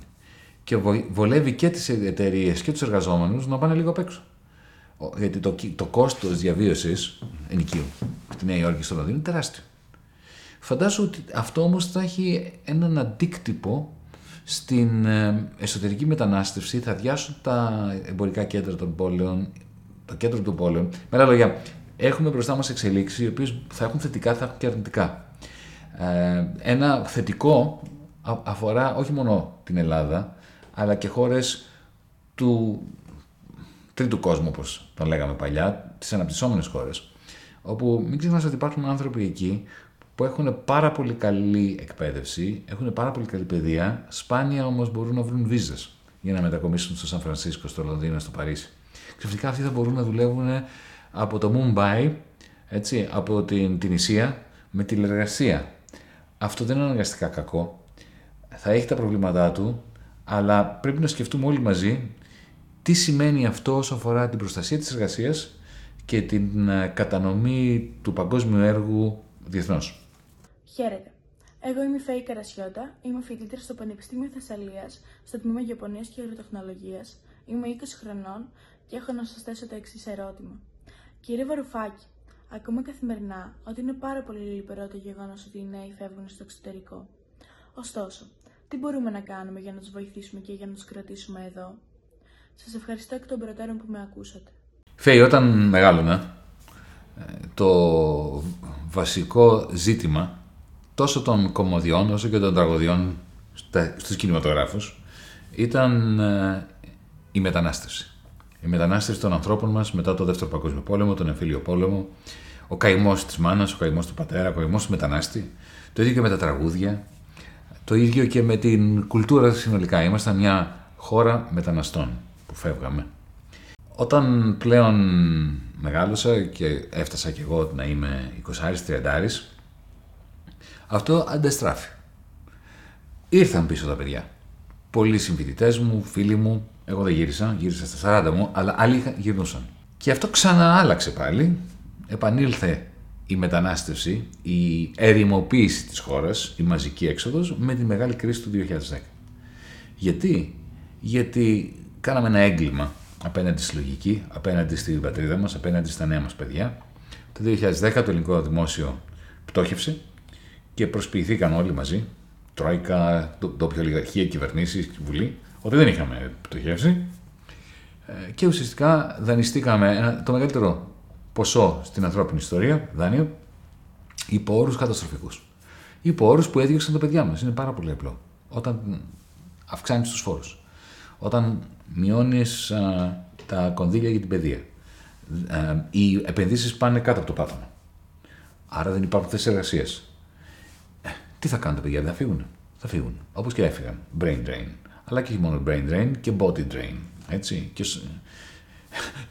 Και βολεύει και τις εταιρείες και τους εργαζόμενους να πάνε λίγο απ' έξω. Γιατί το, το κόστος διαβίωσης ενοικίου στη Νέα Υόρκη στο Λονδίνο είναι τεράστιο. Φαντάζομαι ότι αυτό όμως θα έχει έναν αντίκτυπο στην ε, εσωτερική μετανάστευση, θα διάσουν τα εμπορικά κέντρα των πόλεων, το κέντρο του πόλεμου. Με άλλα λόγια, έχουμε μπροστά μας εξελίξεις οι οποίες θα έχουν θετικά, θα έχουν και αρνητικά. Ε, ένα θετικό αφορά όχι μόνο την Ελλάδα, αλλά και χώρες του τρίτου κόσμου, όπως τον λέγαμε παλιά, τις αναπτυσσόμενες χώρες. Όπου μην ξεχνάς ότι υπάρχουν άνθρωποι εκεί που έχουν πάρα πολύ καλή εκπαίδευση, έχουν πάρα πολύ καλή παιδεία, σπάνια όμως μπορούν να βρουν βίζες για να μετακομίσουν στο Σαν Φρανσίσκο, στο Λονδίνο, στο Παρίσι ξαφνικά αυτοί θα μπορούν να δουλεύουν από το Mumbai, έτσι, από την, την Ισία, με τηλεργασία. Αυτό δεν είναι αναγκαστικά κακό. Θα έχει τα προβλήματά του, αλλά πρέπει να σκεφτούμε όλοι μαζί τι σημαίνει αυτό όσο αφορά την προστασία της εργασίας και την ε, κατανομή του παγκόσμιου έργου διεθνώς. Χαίρετε. Εγώ είμαι η Φέη Καρασιώτα, είμαι φοιτήτρια στο Πανεπιστήμιο Θεσσαλίας, στο Τμήμα Γεωπονίας και Αγροτεχνολογίας. Είμαι 20 χρονών και έχω να σας θέσω το εξής ερώτημα. Κύριε Βαρουφάκη, ακούμε καθημερινά ότι είναι πάρα πολύ λυπηρό το γεγονός ότι οι νέοι φεύγουν στο εξωτερικό. Ωστόσο, τι μπορούμε να κάνουμε για να τους βοηθήσουμε και για να τους κρατήσουμε εδώ; Σας ευχαριστώ εκ των προτέρων που με ακούσατε. Φέη, όταν μεγάλωνα, ε, το βασικό ζήτημα τόσο των κομμωδιών όσο και των τραγωδιών στους κινηματογράφους ήταν ε, η μετανάστευση η μετανάστευση των ανθρώπων μας μετά το Δεύτερο Παγκόσμιο Πόλεμο, τον Εμφύλιο Πόλεμο, ο καημός της μάνας, ο καημός του πατέρα, ο καημός του μετανάστη. Το ίδιο και με τα τραγούδια. Το ίδιο και με την κουλτούρα συνολικά. Ήμασταν μια χώρα μεταναστών που φεύγαμε. Όταν πλέον μεγάλωσα και έφτασα κι εγώ να είμαι 20-30, αυτό αντεστράφει. Ήρθαν πίσω τα παιδιά. Πολλοί συμφοιτητέ μου, φίλοι μου, εγώ δεν γύρισα, γύρισα στα 40 μου, αλλά άλλοι γυρνούσαν. Και αυτό ξαναάλλαξε πάλι. Επανήλθε η μετανάστευση, η ερημοποίηση της χώρας, η μαζική έξοδος με τη μεγάλη κρίση του 2010. Γιατί; Γιατί κάναμε ένα έγκλημα απέναντι στη λογική, απέναντι στην πατρίδα μας, απέναντι στα νέα μας παιδιά. Το 2010 το ελληνικό δημόσιο πτώχευσε και προσποιηθήκαν όλοι μαζί, Τρόικα, ντόπια ολιγαρχία, κυβερνήσεις, βουλή, ότι δεν είχαμε πτωχεύσει ε, και ουσιαστικά δανειστήκαμε το μεγαλύτερο ποσό στην ανθρώπινη ιστορία, δάνειο, υπό όρους καταστροφικούς. Υπό όρους που έδιωξαν τα παιδιά μας. Είναι πάρα πολύ απλό. Όταν αυξάνεις τους φόρους, όταν μειώνεις τα κονδύλια για την παιδεία, οι επενδύσεις πάνε κάτω από το πάτωμα. Άρα δεν υπάρχουν θέσεις εργασίας. Ε, τι θα κάνουν τα παιδιά, δεν θα φύγουν. Θα φύγουν. Όπως και έφυγαν. Brain drain. Αλλά και όχι μόνο brain drain και body drain. Έτσι. Και,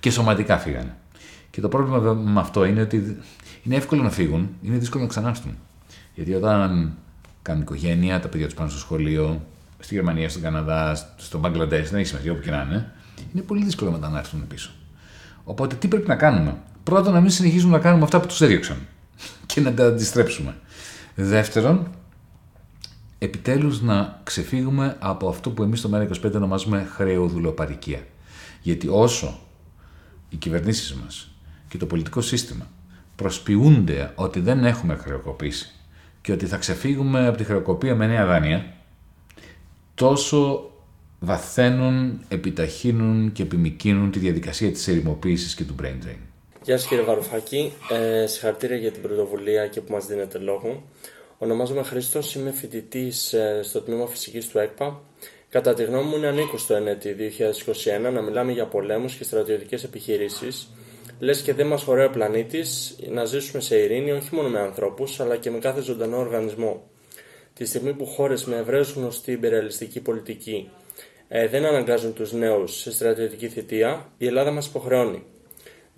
και σωματικά φύγανε. Και το πρόβλημα με αυτό είναι ότι είναι εύκολο να φύγουν, είναι δύσκολο να ξανάρθουν. Γιατί όταν κάνουν οικογένεια, τα παιδιά τους πάνε στο σχολείο, στη Γερμανία, στον Καναδά, στο Μπαγκλαντές, δεν έχει σημασία όπου και να είναι, είναι πολύ δύσκολο μετά να έρθουν πίσω. Οπότε τι πρέπει να κάνουμε; Πρώτον, να μην συνεχίσουμε να κάνουμε αυτά που τους έδιωξαν και να τα αντιστρέψουμε. Δεύτερον, επιτέλους να ξεφύγουμε από αυτό που εμείς στο ΜΕΡΑ25 ονομάζουμε χρεοδουλοπαρικία. Γιατί όσο οι κυβερνήσεις μας και το πολιτικό σύστημα προσποιούνται ότι δεν έχουμε χρεοκοπήσει και ότι θα ξεφύγουμε από τη χρεοκοπία με νέα δάνεια, τόσο βαθαίνουν, επιταχύνουν και επιμικίνουν τη διαδικασία της ερημοποίησης και του brain drain. Γεια σας κύριε Βαρουφάκη, ε, συγχαρητήρια για την πρωτοβουλία και που μας δίνετε λόγο. Ονομάζομαι Χρήστος, είμαι φοιτητής ε, στο τμήμα φυσικής του ΕΚΠΑ. Κατά τη γνώμη μου είναι ανήκουστο ενέτη 2021 να μιλάμε για πολέμους και στρατιωτικές επιχειρήσεις Λες και δεν μας χωράει ο πλανήτης να ζήσουμε σε ειρήνη όχι μόνο με ανθρώπους, αλλά και με κάθε ζωντανό οργανισμό. Τη στιγμή που χώρες με ευρέως γνωστή υπεραλιστική πολιτική ε, δεν αναγκάζουν τους νέους σε στρατιωτική θητεία, η Ελλάδα μας υποχρεώνει.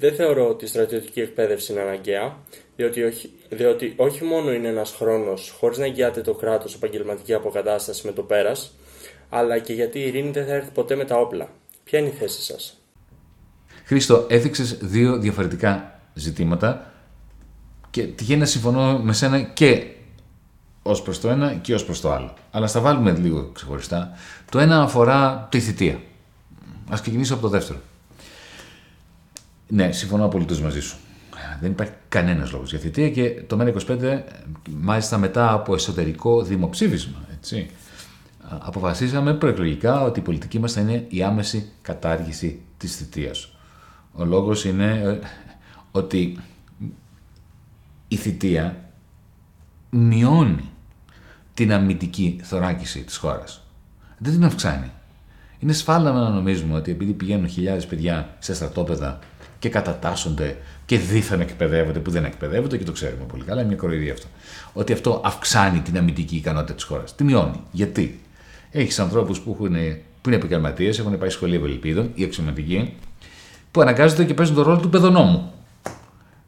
Δεν θεωρώ ότι η στρατιωτική εκπαίδευση είναι αναγκαία, διότι όχι, διότι όχι μόνο είναι ένας χρόνος χωρίς να εγγυάται το κράτος επαγγελματική αποκατάσταση με το πέρας, αλλά και γιατί η ειρήνη δεν θα έρθει ποτέ με τα όπλα. Ποια είναι η θέση σας; Χρήστο, έθιξες δύο διαφορετικά ζητήματα και τυχαίνει να συμφωνώ με σένα και ως προς το ένα και ως προς το άλλο. Αλλά στα βάλουμε λίγο ξεχωριστά. Το ένα αφορά τη θητεία. Α ξεκινήσω από το δεύτερο. Ναι, συμφωνώ απολύτως μαζί σου. Δεν υπάρχει κανένας λόγος για θητεία και το ΜΕΝΑ25, μάλιστα μετά από εσωτερικό δημοψήφισμα, έτσι, αποφασίσαμε προεκλογικά ότι η πολιτική μας θα είναι η άμεση κατάργηση της θητείας. Ο λόγος είναι ε, ότι η θητεία μειώνει την αμυντική θωράκιση της χώρας. Δεν την αυξάνει. Είναι σφάλμα να νομίζουμε ότι επειδή πηγαίνουν χιλιάδες παιδιά σε στρατόπεδα και κατατάσσονται και δίθεν εκπαιδεύονται που δεν εκπαιδεύονται και το ξέρουμε πολύ καλά, είναι μια κοροϊδία αυτό. Ότι αυτό αυξάνει την αμυντική ικανότητα της χώρας. Τη μειώνει. Γιατί; Έχεις ανθρώπους που, που είναι επαγγελματίες, έχουν πάει σχολείο ευελπίδων, οι αξιωματικοί, που αναγκάζονται και παίζουν τον ρόλο του παιδονόμου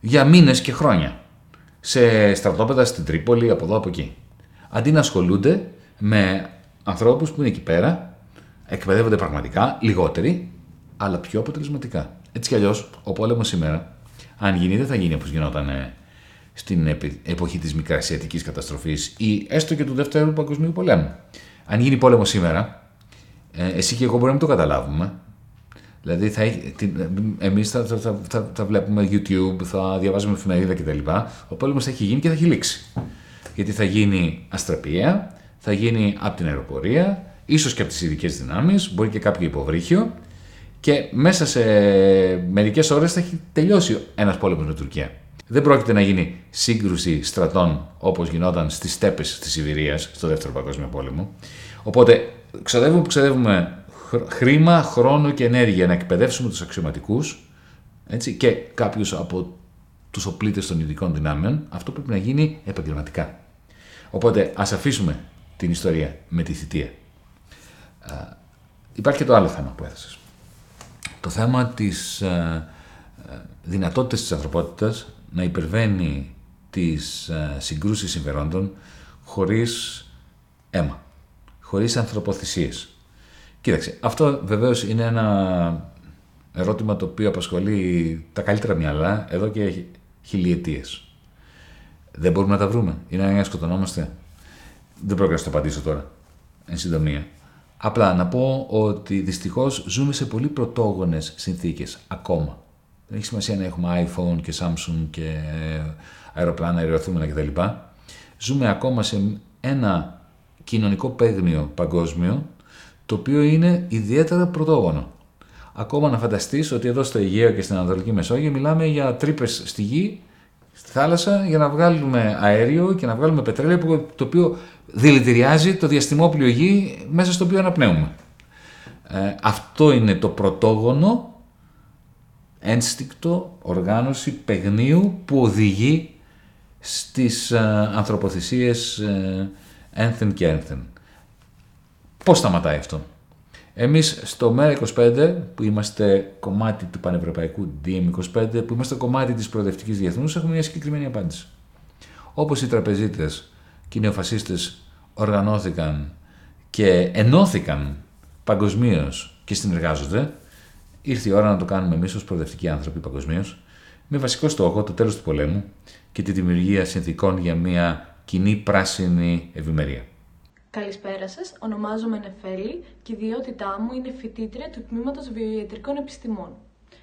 για μήνες και χρόνια σε στρατόπεδα στην Τρίπολη, από εδώ από εκεί. Αντί να ασχολούνται με ανθρώπους που είναι εκεί πέρα, εκπαιδεύονται πραγματικά, λιγότεροι, αλλά πιο αποτελεσματικά. Έτσι κι αλλιώς, ο πόλεμος σήμερα, αν γίνει, δεν θα γίνει όπως γινόταν ε, στην εποχή της μικρασιατικής καταστροφής ή έστω και του Δεύτερου Παγκοσμίου Πολέμου. Αν γίνει πόλεμος σήμερα, ε, εσύ και εγώ μπορούμε να το καταλάβουμε, Δηλαδή θα εμείς θα, θα, θα, θα, βλέπουμε YouTube, θα διαβάζουμε εφημερίδα κτλ. Ο πόλεμος θα έχει γίνει και θα έχει λήξει. Γιατί θα γίνει αστραπία, θα γίνει από την αεροπορία, ίσως και από τις ειδικές δυνάμεις, μπορεί και κάποιο υποβρύχιο και μέσα σε μερικές ώρες θα έχει τελειώσει ένας πόλεμος με Τουρκία. Δεν πρόκειται να γίνει σύγκρουση στρατών όπως γινόταν στις στέπες της Σιβηρίας στο δεύτερο παγκόσμιο πόλεμο. Οπότε ξοδεύουμε που ξοδεύουμε χρήμα, χρόνο και ενέργεια να εκπαιδεύσουμε τους αξιωματικούς έτσι, και κάποιους από τους οπλίτες των ειδικών δυνάμεων, αυτό πρέπει να γίνει επαγγελματικά. Οπότε ας αφήσουμε την ιστορία με τη θητεία. Υπάρχει και το άλλο θέμα που έθεσες. Το θέμα της δυνατότητας της ανθρωπότητας να υπερβαίνει τις συγκρούσεις συμφερόντων χωρίς αίμα, χωρίς ανθρωποθυσίες. Κοίταξε, αυτό βεβαίως είναι ένα ερώτημα το οποίο απασχολεί τα καλύτερα μυαλά εδώ και χιλιετίες. Δεν μπορούμε να τα βρούμε. Είναι ανάγκη να σκοτωνόμαστε. Δεν πρόκειται να το απαντήσω τώρα, εν συντομία. Απλά να πω ότι δυστυχώς ζούμε σε πολύ πρωτόγονες συνθήκες ακόμα. Δεν έχει σημασία να έχουμε iPhone και Samsung και αεροπλάνα, αεροθούμενα κτλ. Ζούμε ακόμα σε ένα κοινωνικό παίγνιο παγκόσμιο το οποίο είναι ιδιαίτερα πρωτόγονο. Ακόμα να φανταστείς ότι εδώ στο Αιγαίο και στην Ανατολική Μεσόγειο μιλάμε για τρύπες στη γη, στη θάλασσα, για να βγάλουμε αέριο και να βγάλουμε πετρέλαιο το οποίο δηλητηριάζει το διαστημόπλιο γη μέσα στο οποίο αναπνέουμε. Ε, αυτό είναι το πρωτόγονο ένστικτο οργάνωση παιγνίου που οδηγεί στις ε, ανθρωποθυσίες ε, ένθεν και ένθεν. Πώς σταματάει αυτό; Εμείς στο ΜΕΡΑ25 που είμαστε κομμάτι του πανευρωπαϊκού DM25 που είμαστε κομμάτι της προοδευτικής διεθνούς έχουμε μια συγκεκριμένη απάντηση. Όπως οι τραπεζίτες και οι νεοφασίστες οργανώθηκαν και ενώθηκαν παγκοσμίως και συνεργάζονται, ήρθε η ώρα να το κάνουμε εμείς ως προοδευτικοί άνθρωποι παγκοσμίως, με βασικό στόχο το τέλος του πολέμου και τη δημιουργία συνθηκών για μια κοινή πράσινη ευημερία. Καλησπέρα σας, ονομάζομαι Νεφέλη και η ιδιότητά μου είναι φοιτήτρια του Τμήματος Βιοιατρικών Επιστημών.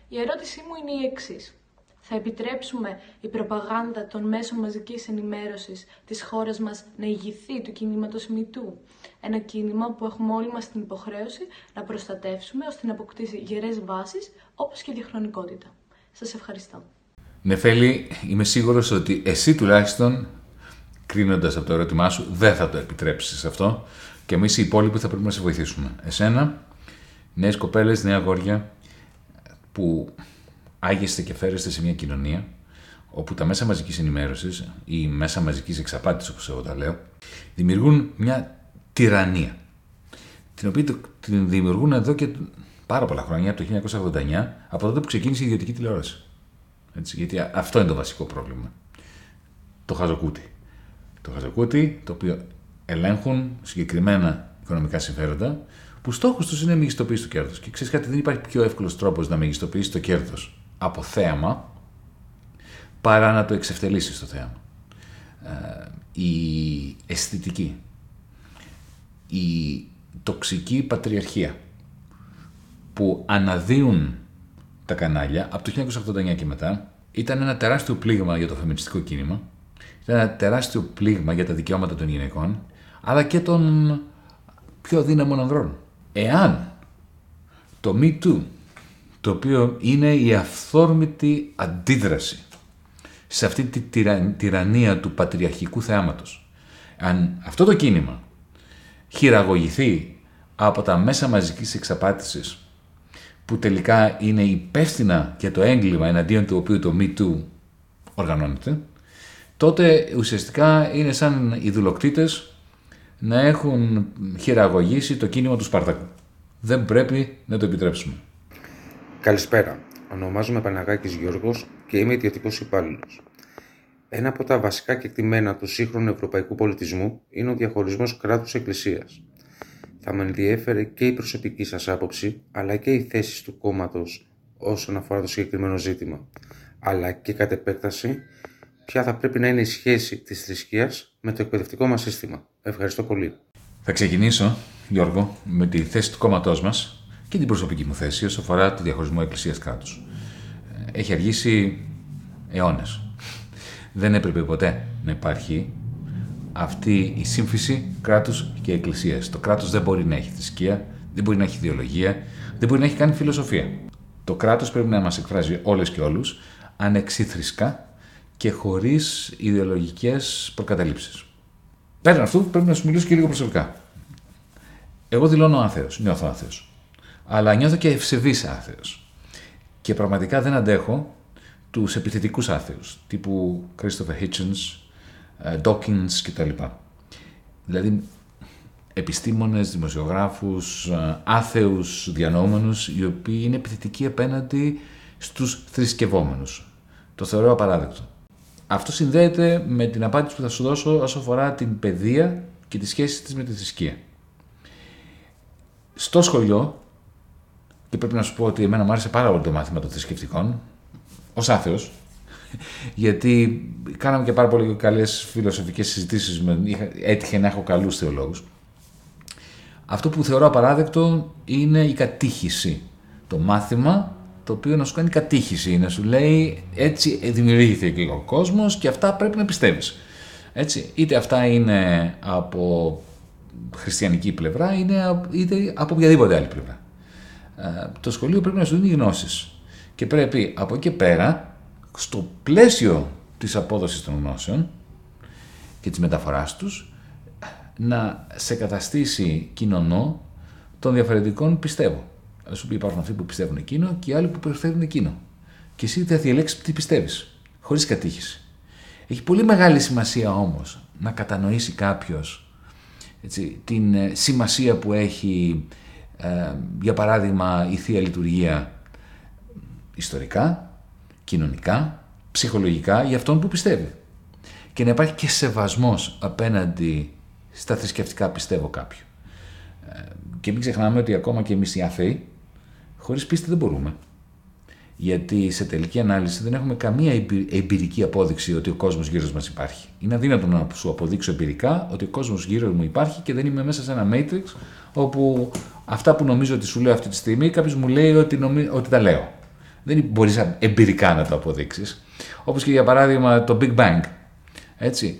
Η ερώτησή μου είναι η εξής. Θα επιτρέψουμε η προπαγάνδα των μέσων μαζικής ενημέρωσης της χώρας μας να ηγηθεί του κινήματος Μητού. Ένα κίνημα που έχουμε όλοι μας την υποχρέωση να προστατεύσουμε ώστε να αποκτήσει γερές βάσεις όπως και διαχρονικότητα. Σας ευχαριστώ. Νεφέλη, είμαι σίγουρος ότι εσύ τουλάχιστον, κρίνοντας από το ερώτημά σου, δεν θα το επιτρέψεις αυτό και εμείς οι υπόλοιποι θα πρέπει να σε βοηθήσουμε. Εσένα, νέες κοπέλες, νέα αγόρια που άγεστε και φέρεστε σε μια κοινωνία όπου τα μέσα μαζικής ενημέρωσης ή μέσα μαζικής εξαπάτησης όπως εγώ τα λέω δημιουργούν μια τυραννία την οποία την δημιουργούν εδώ και πάρα πολλά χρόνια, από το 1989, από τότε που ξεκίνησε η ιδιωτική τηλεόραση. Έτσι, γιατί αυτό είναι το βασικό πρόβλημα. Το χαζοκούτι. Το χαζοκούτι το οποίο ελέγχουν συγκεκριμένα οικονομικά συμφέροντα που στόχος τους είναι η μεγιστοποίηση του κέρδου. Και ξέρεις κάτι, δεν υπάρχει πιο εύκολος τρόπος να μεγιστοποιήσει το κέρδος από θέαμα παρά να το εξευτελίσεις το θέαμα. Ε, η αισθητική, η τοξική πατριαρχία που αναδύουν τα κανάλια από το 1989 και μετά ήταν ένα τεράστιο πλήγμα για το φεμινιστικό κίνημα, ήταν ένα τεράστιο πλήγμα για τα δικαιώματα των γυναικών, αλλά και των πιο δύναμων ανδρών. Εάν το Me Too το οποίο είναι η αυθόρμητη αντίδραση σε αυτή τη τυραννία του πατριαρχικού θεάματος. Αν αυτό το κίνημα χειραγωγηθεί από τα μέσα μαζικής εξαπάτησης που τελικά είναι υπεύθυνα για το έγκλημα εναντίον του οποίου το Me Too οργανώνεται, τότε ουσιαστικά είναι σαν οι δουλοκτήτες να έχουν χειραγωγήσει το κίνημα του Σπαρτακού. Δεν πρέπει να το επιτρέψουμε. Καλησπέρα. Ονομάζομαι Παναγάκης Γιώργος και είμαι ιδιωτικός υπάλληλος. Ένα από τα βασικά κεκτημένα του σύγχρονου ευρωπαϊκού πολιτισμού είναι ο διαχωρισμός κράτου-εκκλησία. Θα με ενδιέφερε και η προσωπική σας άποψη, αλλά και οι θέσεις του κόμματος όσον αφορά το συγκεκριμένο ζήτημα. Αλλά και κατ' επέκταση, ποια θα πρέπει να είναι η σχέση της θρησκείας με το εκπαιδευτικό μας σύστημα. Ευχαριστώ πολύ. Θα ξεκινήσω, Γιώργο, με τη θέση του κόμματός μας και την προσωπική μου θέση όσο αφορά το διαχωρισμό εκκλησία-κράτου. Έχει αργήσει αιώνες. Δεν έπρεπε ποτέ να υπάρχει αυτή η σύμφυση κράτους και εκκλησίας. Το κράτος δεν μπορεί να έχει θρησκεία, δεν μπορεί να έχει ιδεολογία, δεν μπορεί να έχει καν φιλοσοφία. Το κράτος πρέπει να μας εκφράζει όλες και όλους ανεξίθρησκα και χωρίς ιδεολογικές προκαταλήψεις. Πέραν αυτού, πρέπει να σου μιλήσω και λίγο προσωπικά. Εγώ δηλώνω άθεο, νιώθω άθεο αλλά νιώθω και ευσεβής άθεος. Και πραγματικά δεν αντέχω τους επιθετικούς άθεους, τύπου Christopher Hitchens, ε, Dawkins κτλ. Δηλαδή, επιστήμονες, δημοσιογράφους, ε, άθεους διανόμενους, οι οποίοι είναι επιθετικοί απέναντι στους θρησκευόμενους. Το θεωρώ απαράδεκτο. Αυτό συνδέεται με την απάντηση που θα σου δώσω όσο αφορά την παιδεία και τη σχέση της με τη θρησκεία. Στο σχολείο, και πρέπει να σου πω ότι εμένα μου άρεσε πάρα πολύ το μάθημα των θρησκευτικών, ως άθεος, γιατί κάναμε και πάρα πολύ καλές φιλοσοφικές συζητήσεις, έτυχε να έχω καλούς θεολόγους. Αυτό που θεωρώ απαράδεκτο είναι η κατήχηση. Το μάθημα το οποίο να σου κάνει κατήχηση, να σου λέει έτσι δημιουργήθηκε ο κόσμος και αυτά πρέπει να πιστεύεις. Έτσι, είτε αυτά είναι από χριστιανική πλευρά είτε από οποιαδήποτε άλλη πλευρά. Ε, το σχολείο πρέπει να σου δίνει γνώσεις και πρέπει από εκεί πέρα στο πλαίσιο της απόδοσης των γνώσεων και της μεταφοράς τους να σε καταστήσει κοινωνό των διαφορετικών πιστεύω. Θα σου πει υπάρχουν αυτοί που πιστεύουν εκείνο και οι άλλοι που πιστεύουν εκείνο. Και εσύ θα διαλέξει τι πιστεύεις, χωρίς κατήχηση. Έχει πολύ μεγάλη σημασία όμως να κατανοήσει κάποιος την ε, σημασία που έχει, ε, για παράδειγμα, η Θεία Λειτουργία ιστορικά, κοινωνικά, ψυχολογικά για αυτόν που πιστεύει. Και να υπάρχει και σεβασμός απέναντι στα θρησκευτικά πιστεύω κάποιου. Ε, και μην ξεχνάμε ότι ακόμα και εμείς οι αθέοι Χωρίς πίστη δεν μπορούμε. Γιατί σε τελική ανάλυση δεν έχουμε καμία εμπειρική απόδειξη ότι ο κόσμος γύρω μας υπάρχει. Είναι αδύνατο να σου αποδείξω εμπειρικά ότι ο κόσμος γύρω μου υπάρχει και δεν είμαι μέσα σε ένα matrix όπου αυτά που νομίζω ότι σου λέω αυτή τη στιγμή κάποιος μου λέει ότι, νομι... ότι τα λέω. Δεν μπορείς εμπειρικά να το αποδείξεις. Όπως και για παράδειγμα το Big Bang. Έτσι.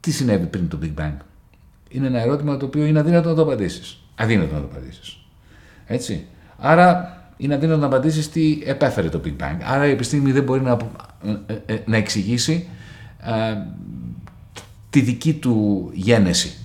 Τι συνέβη πριν το Big Bang; Είναι ένα ερώτημα το οποίο είναι αδύνατο να το απαντήσεις. Αδύνατο να το απαντήσεις. Έτσι. Άρα είναι αδύνατο να απαντήσεις τι επέφερε το Big Bang. Άρα η επιστήμη δεν μπορεί να, ε, ε, να εξηγήσει ε, τη δική του γένεση.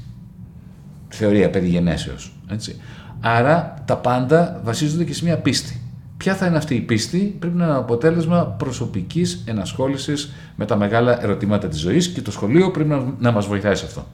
Θεωρία περί γενέσεως. Έτσι. Άρα τα πάντα βασίζονται και σε μια πίστη. Ποια θα είναι αυτή η πίστη, πρέπει να είναι αποτέλεσμα προσωπικής ενασχόλησης με τα μεγάλα ερωτήματα της ζωής και το σχολείο πρέπει να, να μας βοηθάει σε αυτό.